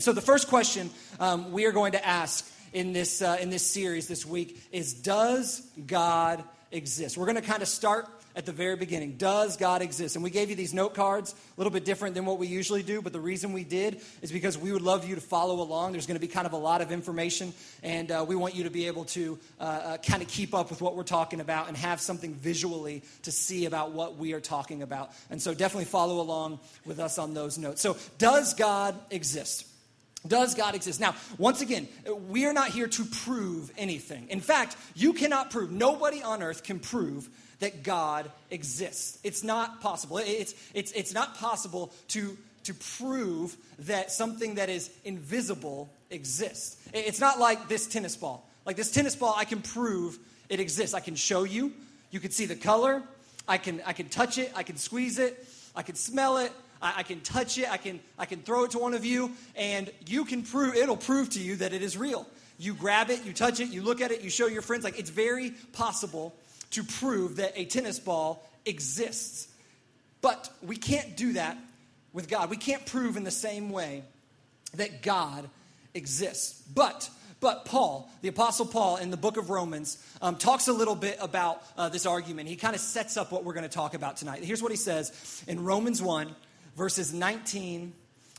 So, the first question um, we are going to ask in this, uh, in this series this week is Does God exist? We're going to kind of start at the very beginning. Does God exist? And we gave you these note cards, a little bit different than what we usually do, but the reason we did is because we would love you to follow along. There's going to be kind of a lot of information, and uh, we want you to be able to uh, uh, kind of keep up with what we're talking about and have something visually to see about what we are talking about. And so definitely follow along with us on those notes. So, does God exist? Does God exist? Now, once again, we are not here to prove anything. In fact, you cannot prove, nobody on earth can prove that God exists. It's not possible. It's, it's, it's not possible to, to prove that something that is invisible exists. It's not like this tennis ball. Like this tennis ball, I can prove it exists. I can show you. You can see the color. I can, I can touch it. I can squeeze it. I can smell it. I, I can touch it, I can, I can throw it to one of you, and you can prove, it'll prove to you that it is real. You grab it, you touch it, you look at it, you show your friends. Like it's very possible to prove that a tennis ball exists. But we can't do that with God. We can't prove in the same way that God exists. But but Paul, the Apostle Paul, in the book of Romans, um, talks a little bit about uh, this argument. He kind of sets up what we're going to talk about tonight. Here's what he says in Romans 1, verses 19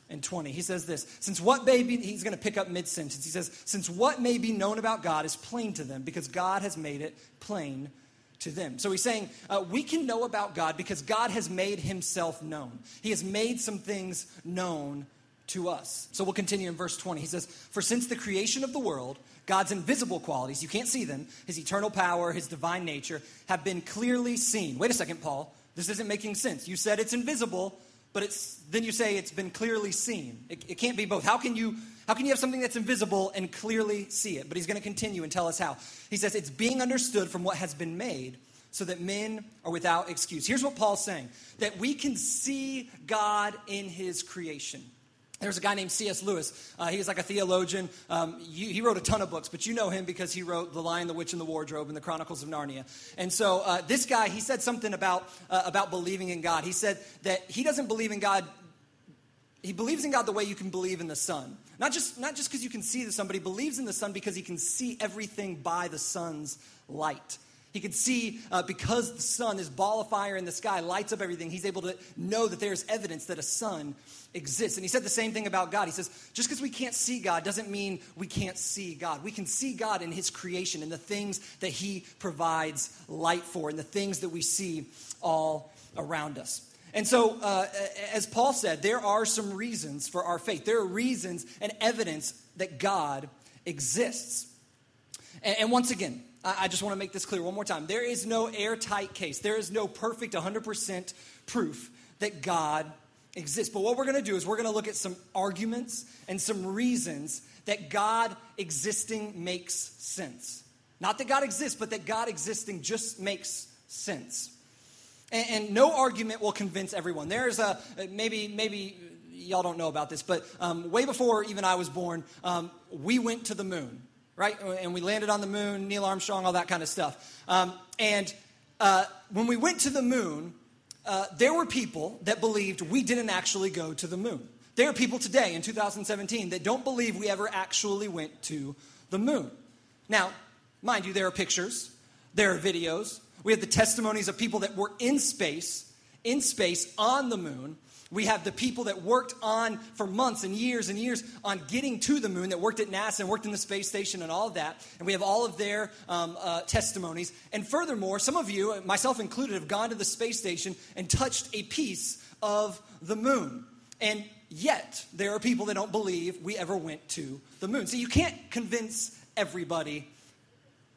and 20. He says this Since what may be, he's going to pick up mid sentence. He says, Since what may be known about God is plain to them because God has made it plain to them. So he's saying, uh, We can know about God because God has made himself known. He has made some things known to us. So we'll continue in verse 20. He says, For since the creation of the world, God's invisible qualities, you can't see them, his eternal power, his divine nature, have been clearly seen. Wait a second, Paul. This isn't making sense. You said it's invisible, but it's, then you say it's been clearly seen. It, it can't be both. How can, you, how can you have something that's invisible and clearly see it? But he's going to continue and tell us how. He says it's being understood from what has been made so that men are without excuse. Here's what Paul's saying that we can see God in his creation. There's a guy named C.S. Lewis. Uh, he's like a theologian. Um, you, he wrote a ton of books, but you know him because he wrote The Lion, the Witch, and the Wardrobe and the Chronicles of Narnia. And so uh, this guy, he said something about, uh, about believing in God. He said that he doesn't believe in God. He believes in God the way you can believe in the sun. Not just not just because you can see the sun, but he believes in the sun because he can see everything by the sun's light. He can see uh, because the sun, this ball of fire in the sky, lights up everything. He's able to know that there's evidence that a sun exists. And he said the same thing about God. He says, just because we can't see God doesn't mean we can't see God. We can see God in his creation and the things that he provides light for and the things that we see all around us. And so, uh, as Paul said, there are some reasons for our faith. There are reasons and evidence that God exists. and, and once again, I just want to make this clear one more time. There is no airtight case, there is no perfect 100% proof that God exists. But what we're going to do is we're going to look at some arguments and some reasons that God existing makes sense. Not that God exists, but that God existing just makes sense. And, and no argument will convince everyone. There's a maybe maybe y'all don't know about this, but um, way before even I was born, um, we went to the moon right? And we landed on the moon, Neil Armstrong, all that kind of stuff. Um, and uh, when we went to the moon, uh, there were people that believed we didn't actually go to the moon. There are people today in 2017 that don't believe we ever actually went to the moon. Now, mind you, there are pictures, there are videos. We have the testimonies of people that were in space, in space on the moon, we have the people that worked on for months and years and years on getting to the moon, that worked at NASA and worked in the space station and all of that. And we have all of their um, uh, testimonies. And furthermore, some of you, myself included, have gone to the space station and touched a piece of the moon. And yet, there are people that don't believe we ever went to the moon. So you can't convince everybody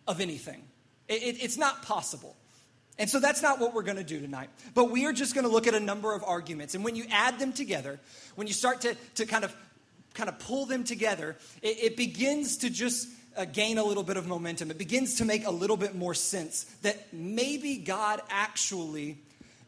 of anything, it, it, it's not possible. And so that's not what we're going to do tonight. But we are just going to look at a number of arguments. And when you add them together, when you start to, to kind, of, kind of pull them together, it, it begins to just uh, gain a little bit of momentum. It begins to make a little bit more sense that maybe God actually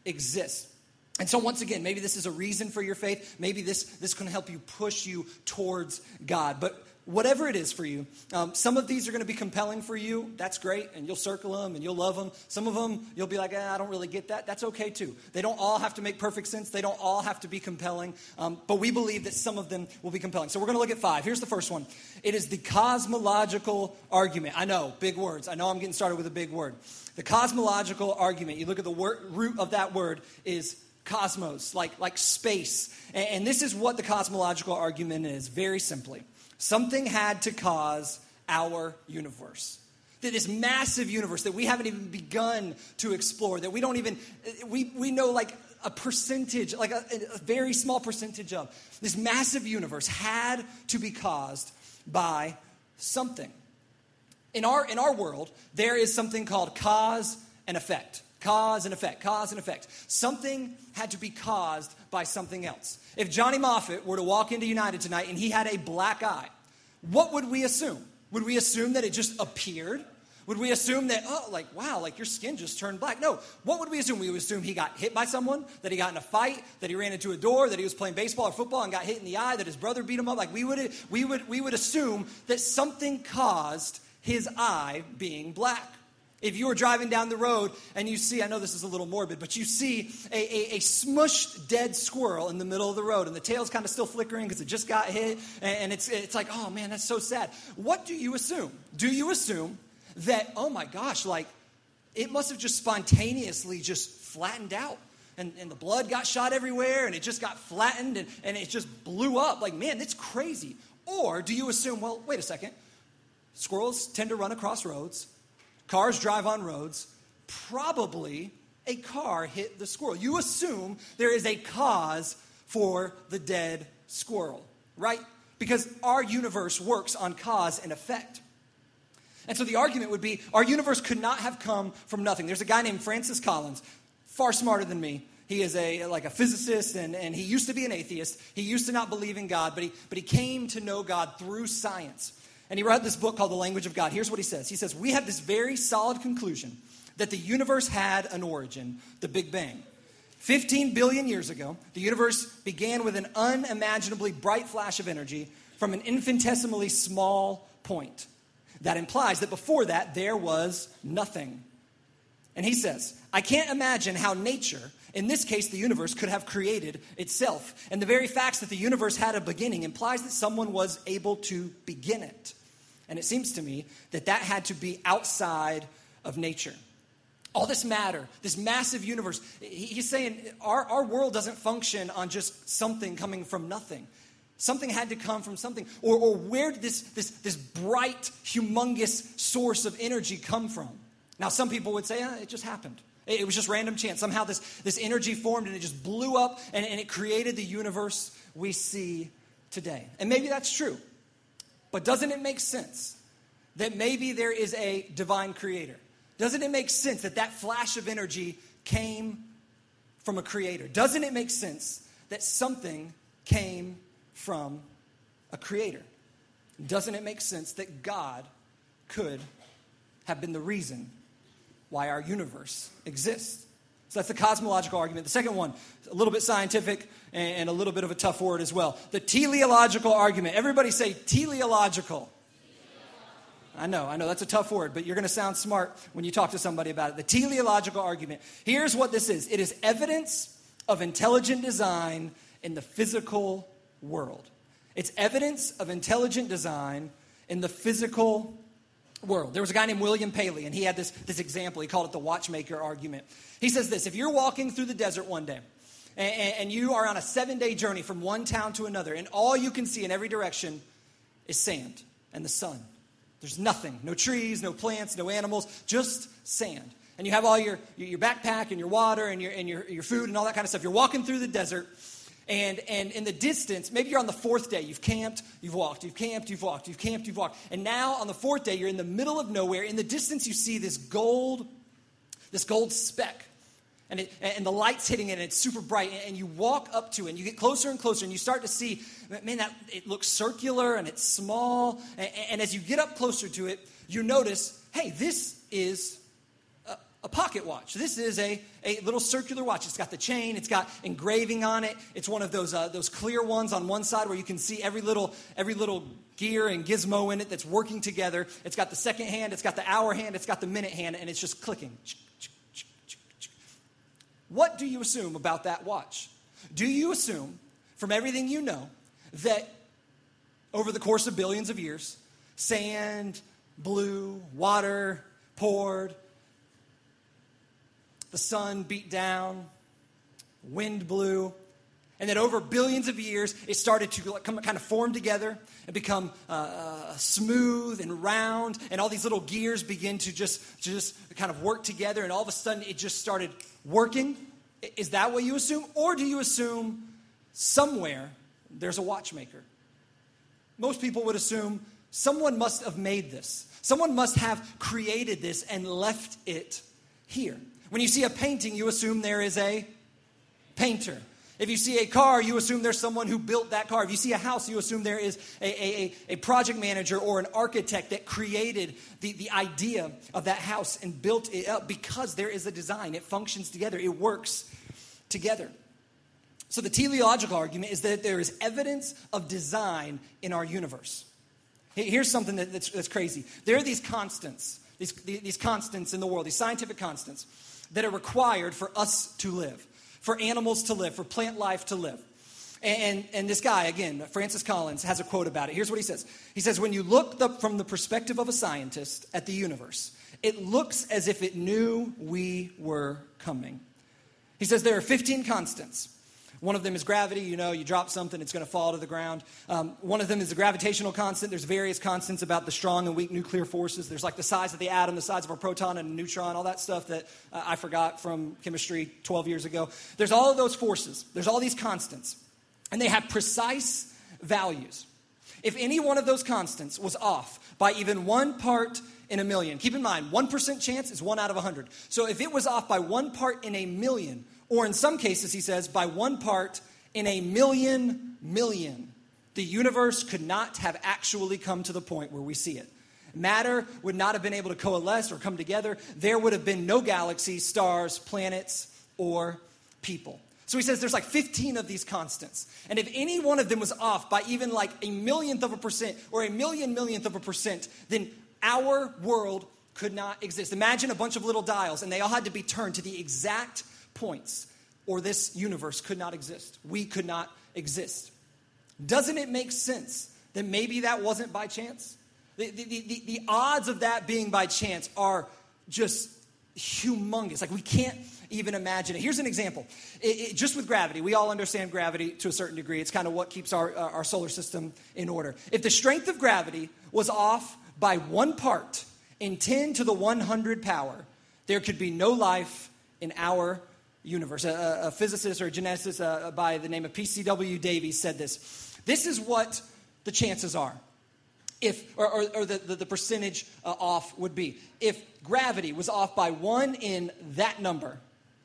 exists. And so, once again, maybe this is a reason for your faith. Maybe this, this can help you push you towards God. But whatever it is for you, um, some of these are going to be compelling for you. That's great. And you'll circle them and you'll love them. Some of them, you'll be like, eh, I don't really get that. That's okay too. They don't all have to make perfect sense, they don't all have to be compelling. Um, but we believe that some of them will be compelling. So, we're going to look at five. Here's the first one it is the cosmological argument. I know, big words. I know I'm getting started with a big word. The cosmological argument, you look at the word, root of that word, is cosmos, like, like space. And, and this is what the cosmological argument is, very simply. Something had to cause our universe that this massive universe that we haven't even begun to explore that we don't even we, we know like a percentage like a, a, very small percentage of this massive universe had to be caused by something in our in our world there is something called cause and effect Cause and effect, cause and effect. Something had to be caused by something else. If Johnny Moffat were to walk into United tonight and he had a black eye, what would we assume? Would we assume that it just appeared? Would we assume that, oh, like, wow, like your skin just turned black? No. What would we assume? We would assume he got hit by someone, that he got in a fight, that he ran into a door, that he was playing baseball or football and got hit in the eye, that his brother beat him up. Like, we would, we would, we would assume that something caused his eye being black. If you are driving down the road and you see, I know this is a little morbid, but you see a, a, a smushed dead squirrel in the middle of the road and the tail's kind of still flickering because it just got hit and, and it's, it's like, oh man, that's so sad. What do you assume? Do you assume that, oh my gosh, like it must have just spontaneously just flattened out? And, and the blood got shot everywhere and it just got flattened and, and it just blew up. Like, man, that's crazy. Or do you assume, well, wait a second, squirrels tend to run across roads Cars drive on roads. Probably a car hit the squirrel. You assume there is a cause for the dead squirrel, right? Because our universe works on cause and effect. And so the argument would be our universe could not have come from nothing. There's a guy named Francis Collins, far smarter than me. He is a like a physicist and, and he used to be an atheist. He used to not believe in God, but he but he came to know God through science. And he wrote this book called The Language of God. Here's what he says He says, We have this very solid conclusion that the universe had an origin, the Big Bang. 15 billion years ago, the universe began with an unimaginably bright flash of energy from an infinitesimally small point. That implies that before that, there was nothing. And he says, I can't imagine how nature, in this case the universe, could have created itself. And the very facts that the universe had a beginning implies that someone was able to begin it. And it seems to me that that had to be outside of nature. All this matter, this massive universe, he's saying our, our world doesn't function on just something coming from nothing. Something had to come from something. Or, or where did this, this, this bright, humongous source of energy come from? Now, some people would say, eh, it just happened. It was just random chance. Somehow this, this energy formed and it just blew up and, and it created the universe we see today. And maybe that's true. But doesn't it make sense that maybe there is a divine creator? Doesn't it make sense that that flash of energy came from a creator? Doesn't it make sense that something came from a creator? Doesn't it make sense that God could have been the reason why our universe exists? So that's the cosmological argument. The second one, a little bit scientific and a little bit of a tough word as well. The teleological argument. Everybody say teleological. I know, I know, that's a tough word, but you're going to sound smart when you talk to somebody about it. The teleological argument. Here's what this is it is evidence of intelligent design in the physical world. It's evidence of intelligent design in the physical world. There was a guy named William Paley, and he had this, this example. He called it the watchmaker argument. He says this if you're walking through the desert one day, and, and you are on a seven day journey from one town to another, and all you can see in every direction is sand and the sun. There's nothing no trees, no plants, no animals, just sand. And you have all your, your backpack and your water and, your, and your, your food and all that kind of stuff. You're walking through the desert, and, and in the distance, maybe you're on the fourth day. You've camped, you've walked, you've camped, you've walked, you've camped, you've walked. And now on the fourth day, you're in the middle of nowhere. In the distance, you see this gold, this gold speck. And, it, and the light's hitting it, and it's super bright. And you walk up to it, and you get closer and closer, and you start to see, man, that it looks circular and it's small. And, and as you get up closer to it, you notice, hey, this is a, pocket watch. This is a, a little circular watch. It's got the chain, it's got engraving on it. It's one of those, uh, those clear ones on one side where you can see every little, every little gear and gizmo in it that's working together. It's got the second hand, it's got the hour hand, it's got the minute hand, and it's just clicking. What do you assume about that watch? Do you assume, from everything you know, that over the course of billions of years, sand, blew, water poured, the sun beat down, wind blew, and that over billions of years, it started to come, kind of form together and become uh, uh, smooth and round, and all these little gears begin to just, to just kind of work together, and all of a sudden it just started working. Is that what you assume? Or do you assume somewhere there's a watchmaker? Most people would assume someone must have made this. Someone must have created this and left it here. When you see a painting, you assume there is a painter. If you see a car, you assume there's someone who built that car. If you see a house, you assume there is a, a, a, project manager or an architect that created the, the idea of that house and built it up because there is a design. It functions together, it works together. So, the teleological argument is that there is evidence of design in our universe. Here's something that, that's, that's, crazy there are these constants, these, these constants in the world, these scientific constants that are required for us to live, for animals to live, for plant life to live. And, and this guy, again, Francis Collins, has a quote about it. Here's what he says He says, When you look the, from the perspective of a scientist at the universe, it looks as if it knew we were coming. He says there are 15 constants. One of them is gravity. You know, you drop something, it's going to fall to the ground. Um, one of them is the gravitational constant. There's various constants about the strong and weak nuclear forces. There's like the size of the atom, the size of a proton and a neutron, all that stuff that uh, I forgot from chemistry 12 years ago. There's all of those forces. There's all these constants, and they have precise values. If any one of those constants was off by even one part in a million, keep in mind, 1% chance is one out of 100. So if it was off by one part in a million, or in some cases, he says, by one part in a million million, the universe could not have actually come to the point where we see it. Matter would not have been able to coalesce or come together. There would have been no galaxies, stars, planets, or people. So he says there's like 15 of these constants. And if any one of them was off by even like a millionth of a percent or a million millionth of a percent, then our world could not exist. Imagine a bunch of little dials and they all had to be turned to the exact points, or this universe could not exist. We could not exist. Doesn't it make sense that maybe that wasn't by chance? The, the, the, the odds of that being by chance are just humongous. Like we can't even imagine it. Here's an example. It, it, just with gravity, we all understand gravity to a certain degree. It's kind of what keeps our, uh, our solar system in order. If the strength of gravity was off by one part in 10 to the 100 power, there could be no life in our universe. A, a physicist or a geneticist uh, by the name of P.C.W. Davies said this. This is what the chances are. If, or, or, or the, the, the, percentage uh, off would be. If gravity was off by one in that number,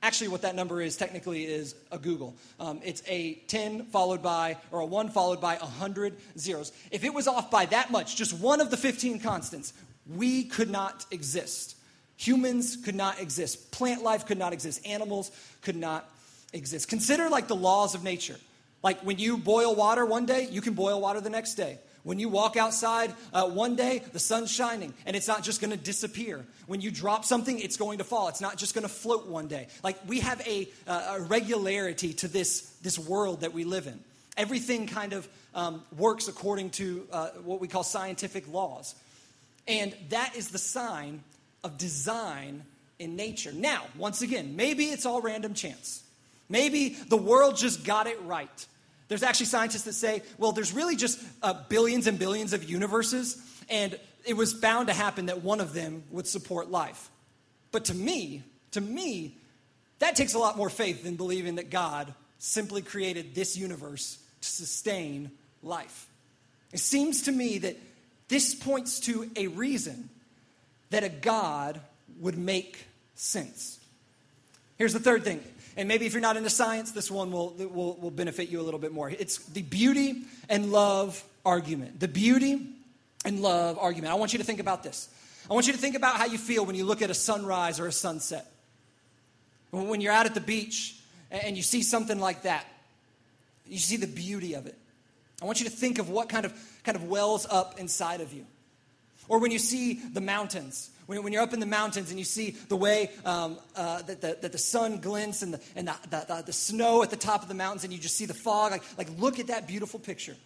actually what that number is technically is a googol. Um, it's a 10 followed by, or a 1 followed by 100 zeros. If it was off by that much, just one of the 15 constants, we could not exist. Humans could not exist. Plant life could not exist. Animals could not exist. Consider like the laws of nature. Like when you boil water one day, you can boil water the next day. When you walk outside uh, one day, the sun's shining and it's not just going to disappear. When you drop something, it's going to fall. It's not just going to float one day. Like we have a, uh, a, regularity to this, this world that we live in. Everything kind of um, works according to uh, what we call scientific laws. And that is the sign of design in nature. Now, once again, maybe it's all random chance. Maybe the world just got it right. There's actually scientists that say, well, there's really just uh, billions and billions of universes, and it was bound to happen that one of them would support life. But to me, to me, that takes a lot more faith than believing that God simply created this universe to sustain life. It seems to me that this points to a reason that a God would make sense. Here's the third thing. And maybe if you're not into science, this one will, will, will benefit you a little bit more. It's the beauty and love argument. The beauty and love argument. I want you to think about this. I want you to think about how you feel when you look at a sunrise or a sunset. When you're out at the beach and you see something like that, you see the beauty of it. I want you to think of what kind of, kind of wells up inside of you. Or when you see the mountains, when, when you're up in the mountains and you see the way um, uh, that, the, that the sun glints and, the, and the, the, the, snow at the top of the mountains and you just see the fog, like, like look at that beautiful picture.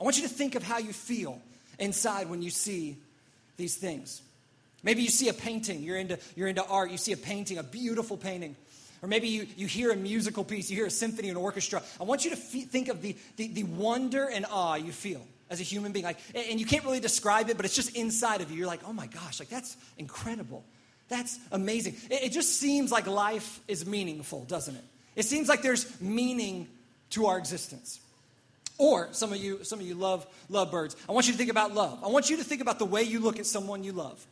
I want you to think of how you feel inside when you see these things. Maybe you see a painting, you're into, you're into art, you see a painting, a beautiful painting. Or maybe you, you hear a musical piece, you hear a symphony, an orchestra. I want you to f- think of the, the, the wonder and awe you feel as a human being. Like, and you can't really describe it, but it's just inside of you. You're like, oh my gosh, like that's incredible. That's amazing. It, it just seems like life is meaningful, doesn't it? It seems like there's meaning to our existence. Or some of you, some of you love love birds. I want you to think about love. I want you to think about the way you look at someone you love.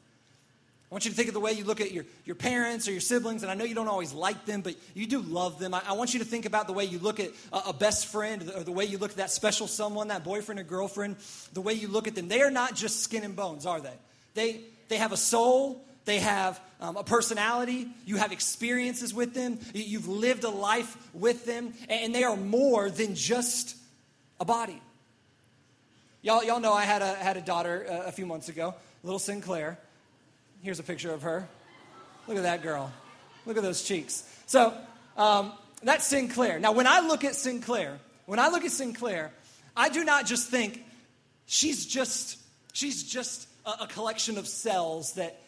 I want you to think of the way you look at your, your parents or your siblings, and I know you don't always like them, but you do love them. I, I want you to think about the way you look at a, a, best friend or the way you look at that special someone, that boyfriend or girlfriend, the way you look at them. They are not just skin and bones, are they? They, they have a soul, they have um, a personality, you have experiences with them, you've lived a life with them, and they are more than just a body. Y'all, y'all know I had a, had a daughter uh, a few months ago, little Sinclair. Here's a picture of her. Look at that girl. Look at those cheeks. So um, that's Sinclair. Now, when I look at Sinclair, when I look at Sinclair, I do not just think she's just she's just a, a collection of cells that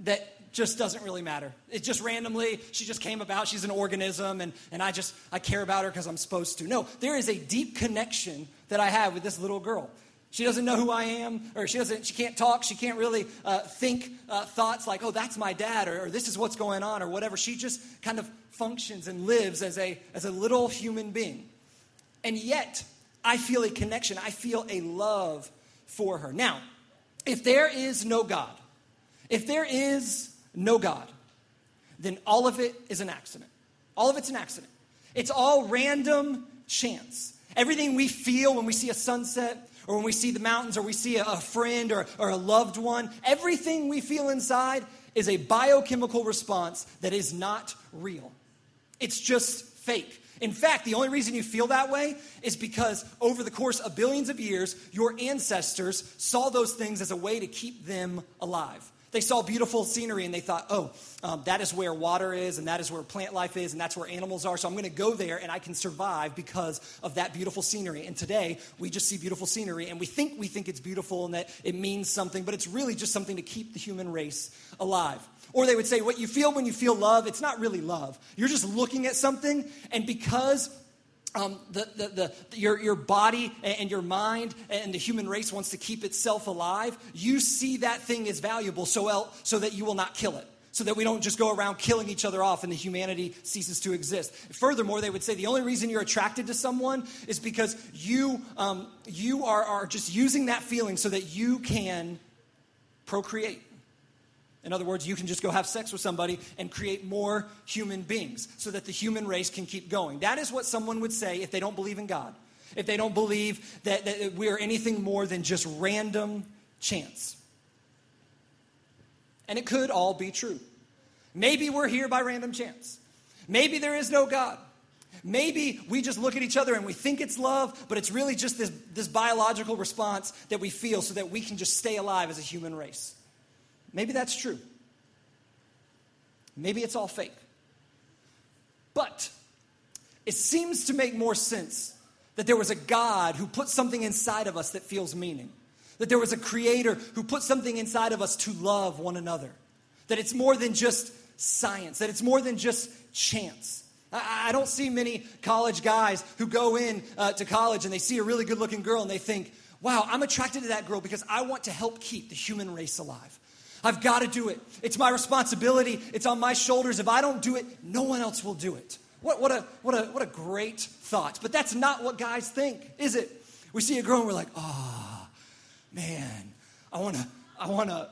that just doesn't really matter. It just randomly, she just came about. She's an organism, and, and I just, I care about her because I'm supposed to. No, there is a deep connection that I have with this little girl. She doesn't know who I am, or she doesn't. She can't talk. She can't really uh, think uh, thoughts like, "Oh, that's my dad," or, or, "This is what's going on," or whatever. She just kind of functions and lives as a as a little human being, and yet I feel a connection. I feel a love for her. Now, if there is no God, if there is no God, then all of it is an accident. All of it's an accident. It's all random chance. Everything we feel when we see a sunset, or when we see the mountains, or we see a, friend or, or a loved one, everything we feel inside is a biochemical response that is not real. It's just fake. In fact, the only reason you feel that way is because over the course of billions of years, your ancestors saw those things as a way to keep them alive. They saw beautiful scenery and they thought, oh, um, that is where water is and that is where plant life is and that's where animals are. So I'm going to go there and I can survive because of that beautiful scenery. And today we just see beautiful scenery and we think we think it's beautiful and that it means something, but it's really just something to keep the human race alive. Or they would say, what you feel when you feel love, it's not really love. You're just looking at something, and because um, the, the, the, your, your body and your mind and the human race wants to keep itself alive, you see that thing as valuable so, el- so that you will not kill it. So that we don't just go around killing each other off and the humanity ceases to exist. Furthermore, they would say the only reason you're attracted to someone is because you, um, you are, are just using that feeling so that you can procreate. In other words, you can just go have sex with somebody and create more human beings so that the human race can keep going. That is what someone would say if they don't believe in God, if they don't believe that, that we are anything more than just random chance. And it could all be true. Maybe we're here by random chance. Maybe there is no God. Maybe we just look at each other and we think it's love, but it's really just this, this biological response that we feel so that we can just stay alive as a human race. Maybe that's true. Maybe it's all fake. But it seems to make more sense that there was a God who put something inside of us that feels meaning. That there was a creator who put something inside of us to love one another. That it's more than just science, that it's more than just chance. I, don't see many college guys who go in uh, to college and they see a really good looking girl and they think, wow, I'm attracted to that girl because I want to help keep the human race alive. I've got to do it. It's my responsibility. It's on my shoulders. If I don't do it, no one else will do it. What, what, a, what, a, what a great thought. But that's not what guys think, is it? We see a girl and we're like, oh, man, I want to, I want to,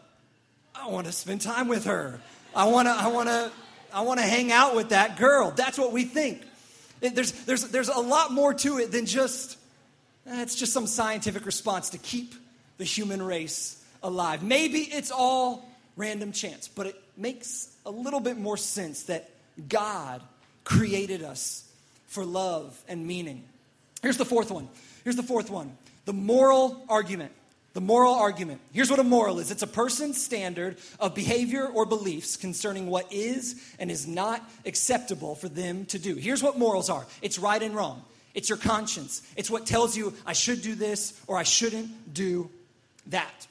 I want to spend time with her. I want to, I want to, I want to hang out with that girl. That's what we think. There's, there's, there's a lot more to it than just, eh, it's just some scientific response to keep the human race alive. Maybe it's all random chance, but it makes a little bit more sense that God created us for love and meaning. Here's the fourth one. Here's the fourth one the moral argument. The moral argument. Here's what a moral is it's a person's standard of behavior or beliefs concerning what is and is not acceptable for them to do. Here's what morals are it's right and wrong, it's your conscience, it's what tells you I should do this or I shouldn't do that.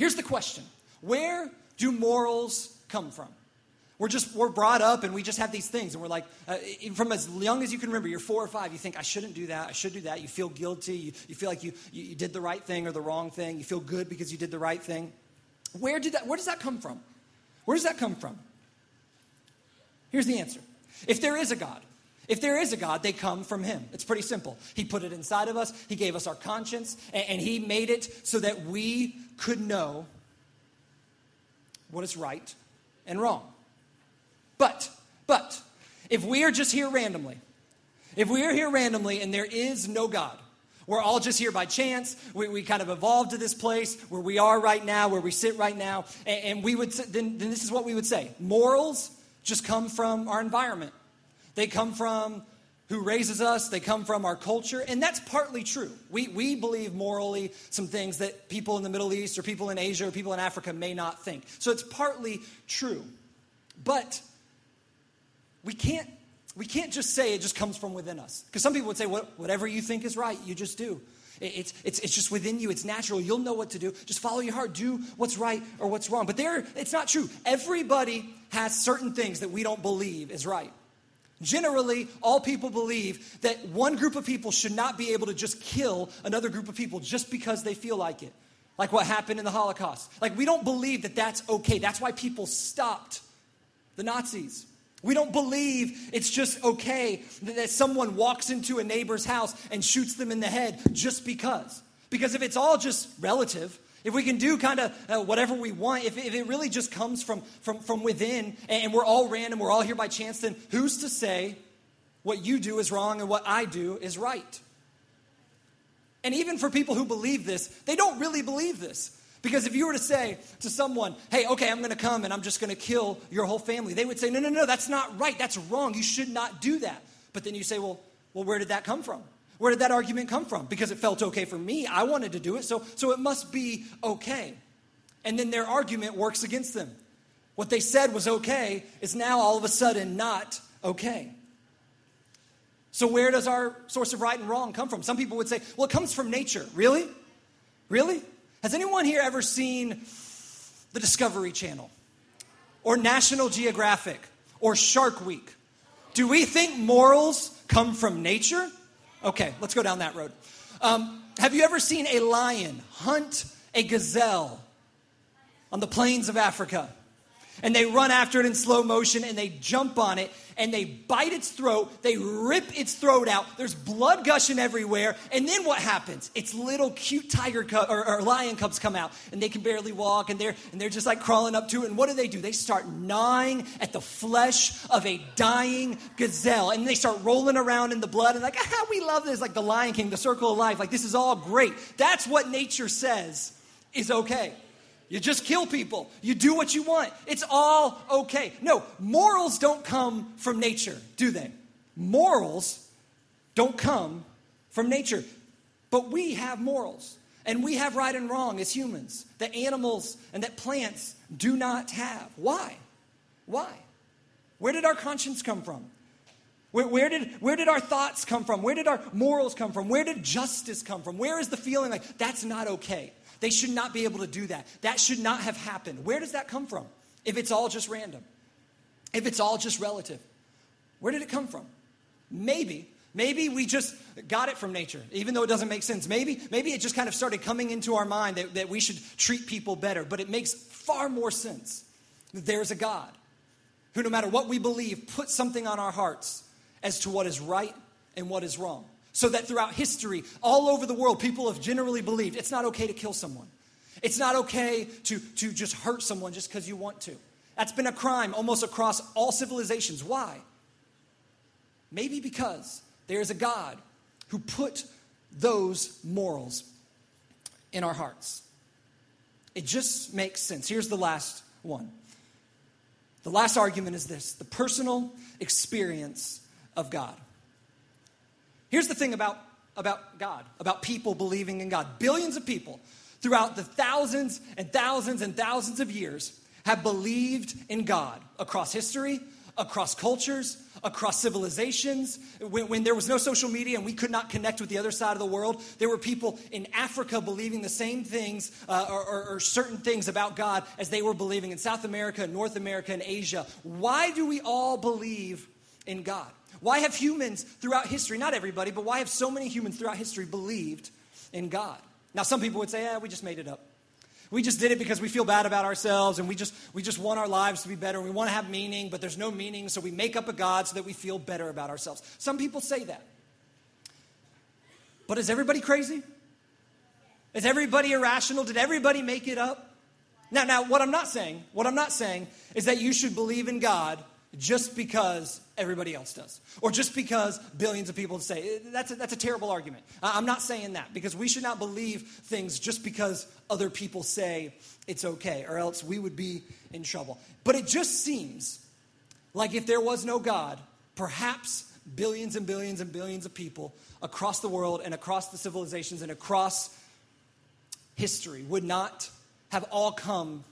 Here's the question Where do morals come from? We're just, we're brought up and we just have these things. And we're like, uh, from as young as you can remember, you're four or five, you think, I shouldn't do that, I should do that. You feel guilty, you, you feel like you, you, you did the right thing or the wrong thing. You feel good because you did the right thing. Where, did that, where does that come from? Where does that come from? Here's the answer. If there is a God, if there is a God, they come from Him. It's pretty simple. He put it inside of us, He gave us our conscience, and, and He made it so that we could know what is right and wrong. But, but, if we are just here randomly, if we are here randomly and there is no God, we're all just here by chance. We, we kind of evolved to this place where we are right now, where we sit right now. And, and we would, then, then this is what we would say morals just come from our environment, they come from who raises us, they come from our culture, and that's partly true. We, we believe morally some things that people in the Middle East or people in Asia or people in Africa may not think. So it's partly true. But we can't we can't just say it just comes from within us. Because some people would say what, whatever you think is right you just do. It's, it's, it's just within you. It's natural. You'll know what to do. Just follow your heart. Do what's right or what's wrong. But there it's not true. Everybody has certain things that we don't believe is right generally all people believe that one group of people should not be able to just kill another group of people just because they feel like it. Like what happened in the holocaust. Like we don't believe that that's okay. That's why people stopped the nazis. We don't believe it's just okay that someone walks into a neighbor's house and shoots them in the head just because. Because if it's all just relative, if we can do kind of uh, whatever we want, if, if it really just comes from, from, from within and we're all random, we're all here by chance, then who's to say what you do is wrong and what I do is right? And even for people who believe this, they don't really believe this. Because if you were to say to someone, hey, okay, I'm going to come and I'm just going to kill your whole family, they would say, no, no, no, that's not right. That's wrong. You should not do that. But then you say, well, well, where did that come from? Where did that argument come from? Because it felt okay for me. I wanted to do it, so, so it must be okay. And then their argument works against them. What they said was okay is now all of a sudden not okay. So, where does our source of right and wrong come from? Some people would say, well, it comes from nature. Really? Really? Has anyone here ever seen the Discovery Channel or National Geographic or Shark Week? Do we think morals come from nature? Okay, let's go down that road. Um, have you ever seen a lion hunt a gazelle on the plains of Africa? and they run after it in slow motion and they jump on it and they bite its throat. They rip its throat out. There's blood gushing everywhere. And then what happens? Its little cute tiger cub, or, or, lion cubs come out and they can barely walk and they're, and they're just like crawling up to it. And what do they do? They start gnawing at the flesh of a dying gazelle and they start rolling around in the blood and like, ah, we love this. Like the Lion King, the circle of life. Like this is all great. That's what nature says is okay. You just kill people. You do what you want. It's all okay. No, morals don't come from nature, do they? Morals don't come from nature. But we have morals. And we have right and wrong as humans that animals and that plants do not have. Why? Why? Where did our conscience come from? Where, where, did, where did our thoughts come from? Where did our morals come from? Where did justice come from? Where is the feeling like that's not okay? They should not be able to do that. That should not have happened. Where does that come from? If it's all just random, if it's all just relative, where did it come from? Maybe, maybe we just got it from nature, even though it doesn't make sense. Maybe, maybe it just kind of started coming into our mind that, that we should treat people better, but it makes far more sense that there's a God who, no matter what we believe, puts something on our hearts as to what is right and what is wrong. So that throughout history, all over the world, people have generally believed it's not okay to kill someone. It's not okay to, to just hurt someone just because you want to. That's been a crime almost across all civilizations. Why? Maybe because there is a God who put those morals in our hearts. It just makes sense. Here's the last one The last argument is this the personal experience of God. Here's the thing about, about God, about people believing in God. Billions of people throughout the thousands and thousands and thousands of years have believed in God across history, across cultures, across civilizations. When, when, there was no social media and we could not connect with the other side of the world, there were people in Africa believing the same things uh, or, or, or certain things about God as they were believing in South America, North America, and Asia. Why do we all believe in God? Why have humans throughout history, not everybody, but why have so many humans throughout history believed in God? Now, some people would say, yeah, we just made it up. We just did it because we feel bad about ourselves and we just, we just want our lives to be better. We want to have meaning, but there's no meaning, so we make up a God so that we feel better about ourselves. Some people say that. But is everybody crazy? Is everybody irrational? Did everybody make it up? Now, now, what I'm not saying, what I'm not saying is that you should believe in God just because everybody else does, or just because billions of people say. Eh, that's a, that's a terrible argument. I'm not saying that because we should not believe things just because other people say it's okay, or else we would be in trouble. But it just seems like if there was no God, perhaps billions and billions and billions of people across the world and across the civilizations and across history would not have all come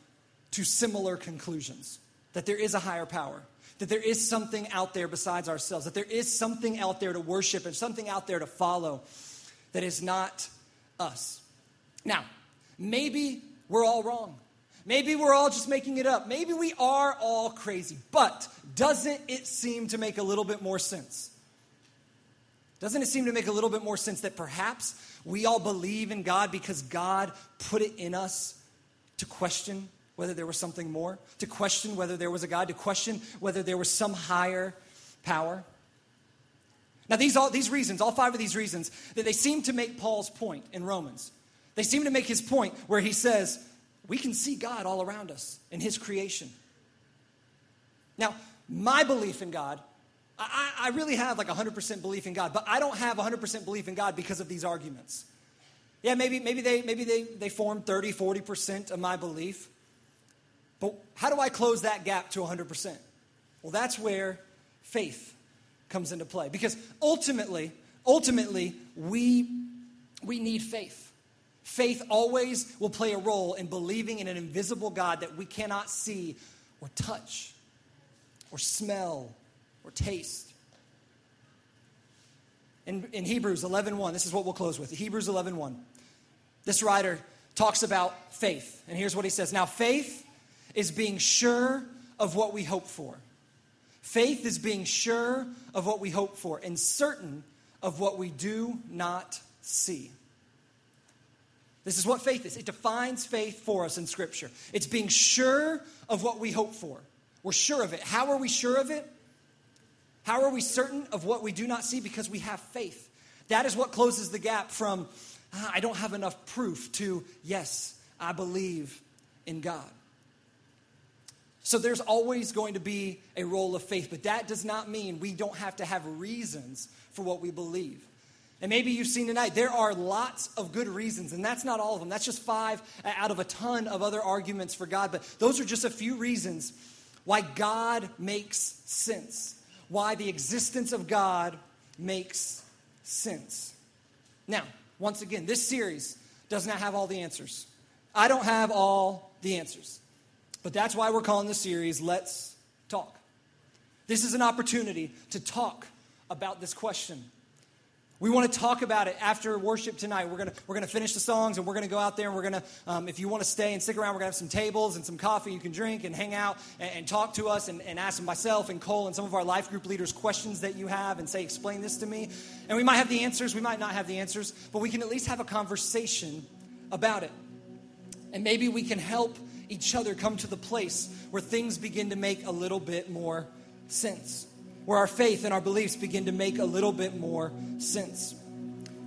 to similar conclusions that there is a higher power that there is something out there besides ourselves, that there is something out there to worship and something out there to follow that is not us. Now, maybe we're all wrong. Maybe we're all just making it up. Maybe we are all crazy. But doesn't it seem to make a little bit more sense? Doesn't it seem to make a little bit more sense that perhaps we all believe in God because God put it in us to question whether there was something more, to question whether there was a God, to question whether there was some higher power. Now, these, all, these reasons, all five of these reasons, that they seem to make Paul's point in Romans. They seem to make his point where he says, we can see God all around us in his creation. Now, my belief in God, I, I really have like 100% belief in God, but I don't have 100% belief in God because of these arguments. Yeah, maybe, maybe, they, maybe they, they form 30, 40% of my belief. But how do I close that gap to 100%? Well, that's where faith comes into play. Because ultimately, ultimately, we, we need faith. Faith always will play a role in believing in an invisible God that we cannot see or touch or smell or taste. In, in Hebrews 11.1, this is what we'll close with. Hebrews 11.1. This writer talks about faith. And here's what he says. Now, faith is being sure of what we hope for. Faith is being sure of what we hope for and certain of what we do not see. This is what faith is. It defines faith for us in Scripture. It's being sure of what we hope for. We're sure of it. How are we sure of it? How are we certain of what we do not see? Because we have faith. That is what closes the gap from, ah, I don't have enough proof, to, yes, I believe in God. So there's always going to be a role of faith, but that does not mean we don't have to have reasons for what we believe. And maybe you've seen tonight, there are lots of good reasons, and that's not all of them. That's just five out of a ton of other arguments for God, but those are just a few reasons why God makes sense, why the existence of God makes sense. Now, once again, this series does not have all the answers. I don't have all the answers. But that's why we're calling the series Let's Talk. This is an opportunity to talk about this question. We want to talk about it after worship tonight. We're going to, we're going to finish the songs and we're going to go out there and we're going to, um, if you want to stay and stick around, we're going to have some tables and some coffee you can drink and hang out and, and talk to us and, and ask myself and Cole and some of our life group leaders questions that you have and say, explain this to me. And we might have the answers, we might not have the answers, but we can at least have a conversation about it. And maybe we can help each other come to the place where things begin to make a little bit more sense, where our faith and our beliefs begin to make a little bit more sense.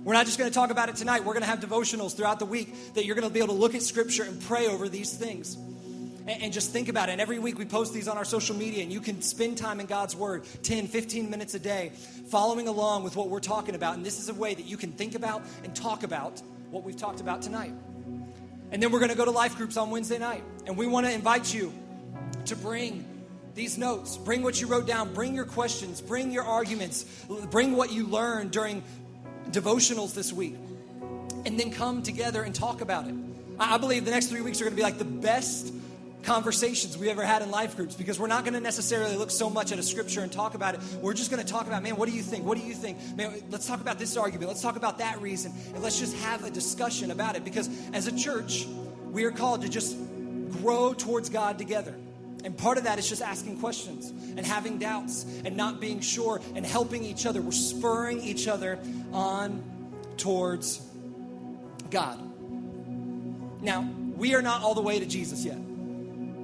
We're not just going to talk about it tonight. We're going to have devotionals throughout the week that you're going to be able to look at Scripture and pray over these things. And, just think about it. And every week we post these on our social media, and you can spend time in God's Word 10, 15 minutes a day, following along with what we're talking about. And this is a way that you can think about and talk about what we've talked about tonight. And then we're going to go to life groups on Wednesday night. And we want to invite you to bring these notes. Bring what you wrote down. Bring your questions. Bring your arguments. Bring what you learned during devotionals this week. And then come together and talk about it. I believe the next three weeks are going to be like the best conversations we ever had in life groups because we're not going to necessarily look so much at a scripture and talk about it. We're just going to talk about, man, what do you think? What do you think? Man, let's talk about this argument. Let's talk about that reason. And let's just have a discussion about it because as a church, we are called to just grow towards God together. And part of that is just asking questions and having doubts and not being sure and helping each other. We're spurring each other on towards God. Now, we are not all the way to Jesus yet.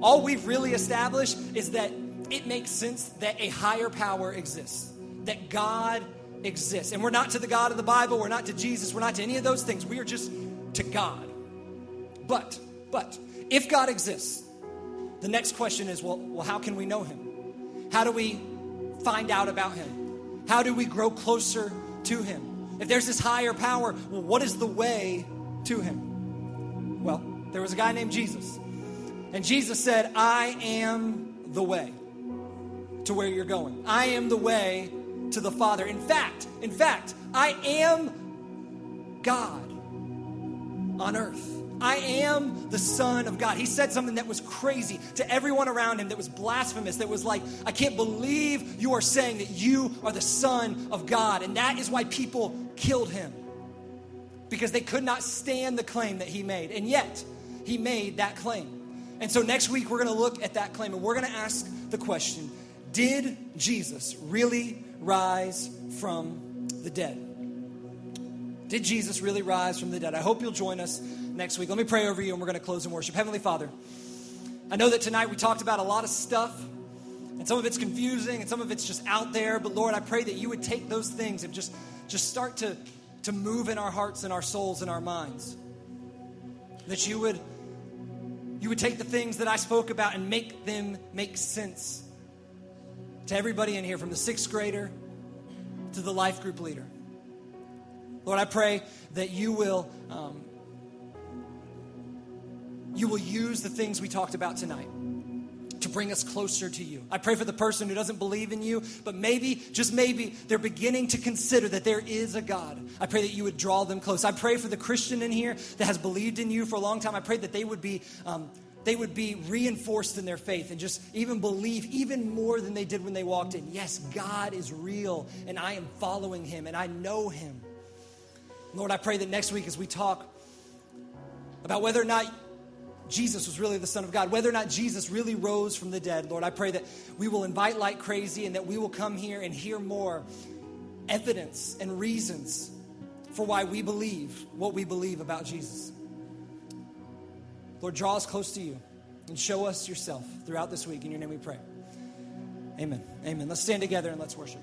All we've really established is that it makes sense that a higher power exists, that God exists. And we're not to the God of the Bible, we're not to Jesus, we're not to any of those things. We are just to God. But, but, if God exists, the next question is well, well, how can we know him? How do we find out about him? How do we grow closer to him? If there's this higher power, well, what is the way to him? Well, there was a guy named Jesus. And Jesus said, I am the way to where you're going. I am the way to the Father. In fact, in fact, I am God on earth. I am the Son of God. He said something that was crazy to everyone around him, that was blasphemous, that was like, I can't believe you are saying that you are the Son of God. And that is why people killed him, because they could not stand the claim that he made. And yet, he made that claim. And so next week, we're going to look at that claim and we're going to ask the question Did Jesus really rise from the dead? Did Jesus really rise from the dead? I hope you'll join us next week. Let me pray over you and we're going to close in worship. Heavenly Father, I know that tonight we talked about a lot of stuff and some of it's confusing and some of it's just out there, but Lord, I pray that you would take those things and just, just start to, to move in our hearts and our souls and our minds. That you would you would take the things that I spoke about and make them make sense to everybody in here, from the sixth grader to the life group leader. Lord, I pray that you will. Um, you will use the things we talked about tonight bring us closer to you. I pray for the person who doesn't believe in you, but maybe, just maybe, they're beginning to consider that there is a God. I pray that you would draw them close. I pray for the Christian in here that has believed in you for a long time. I pray that they would be. Um, they would be reinforced in their faith and just even believe even more than they did when they walked in. Yes, God is real and I am following him and I know him. Lord, I pray that next week as we talk about whether or not Jesus was really the Son of God, whether or not Jesus really rose from the dead, Lord, I pray that we will invite like crazy and that we will come here and hear more evidence and reasons for why we believe what we believe about Jesus. Lord, draw us close to you and show us yourself throughout this week. In your name we pray. Amen. Amen. Let's stand together and let's worship.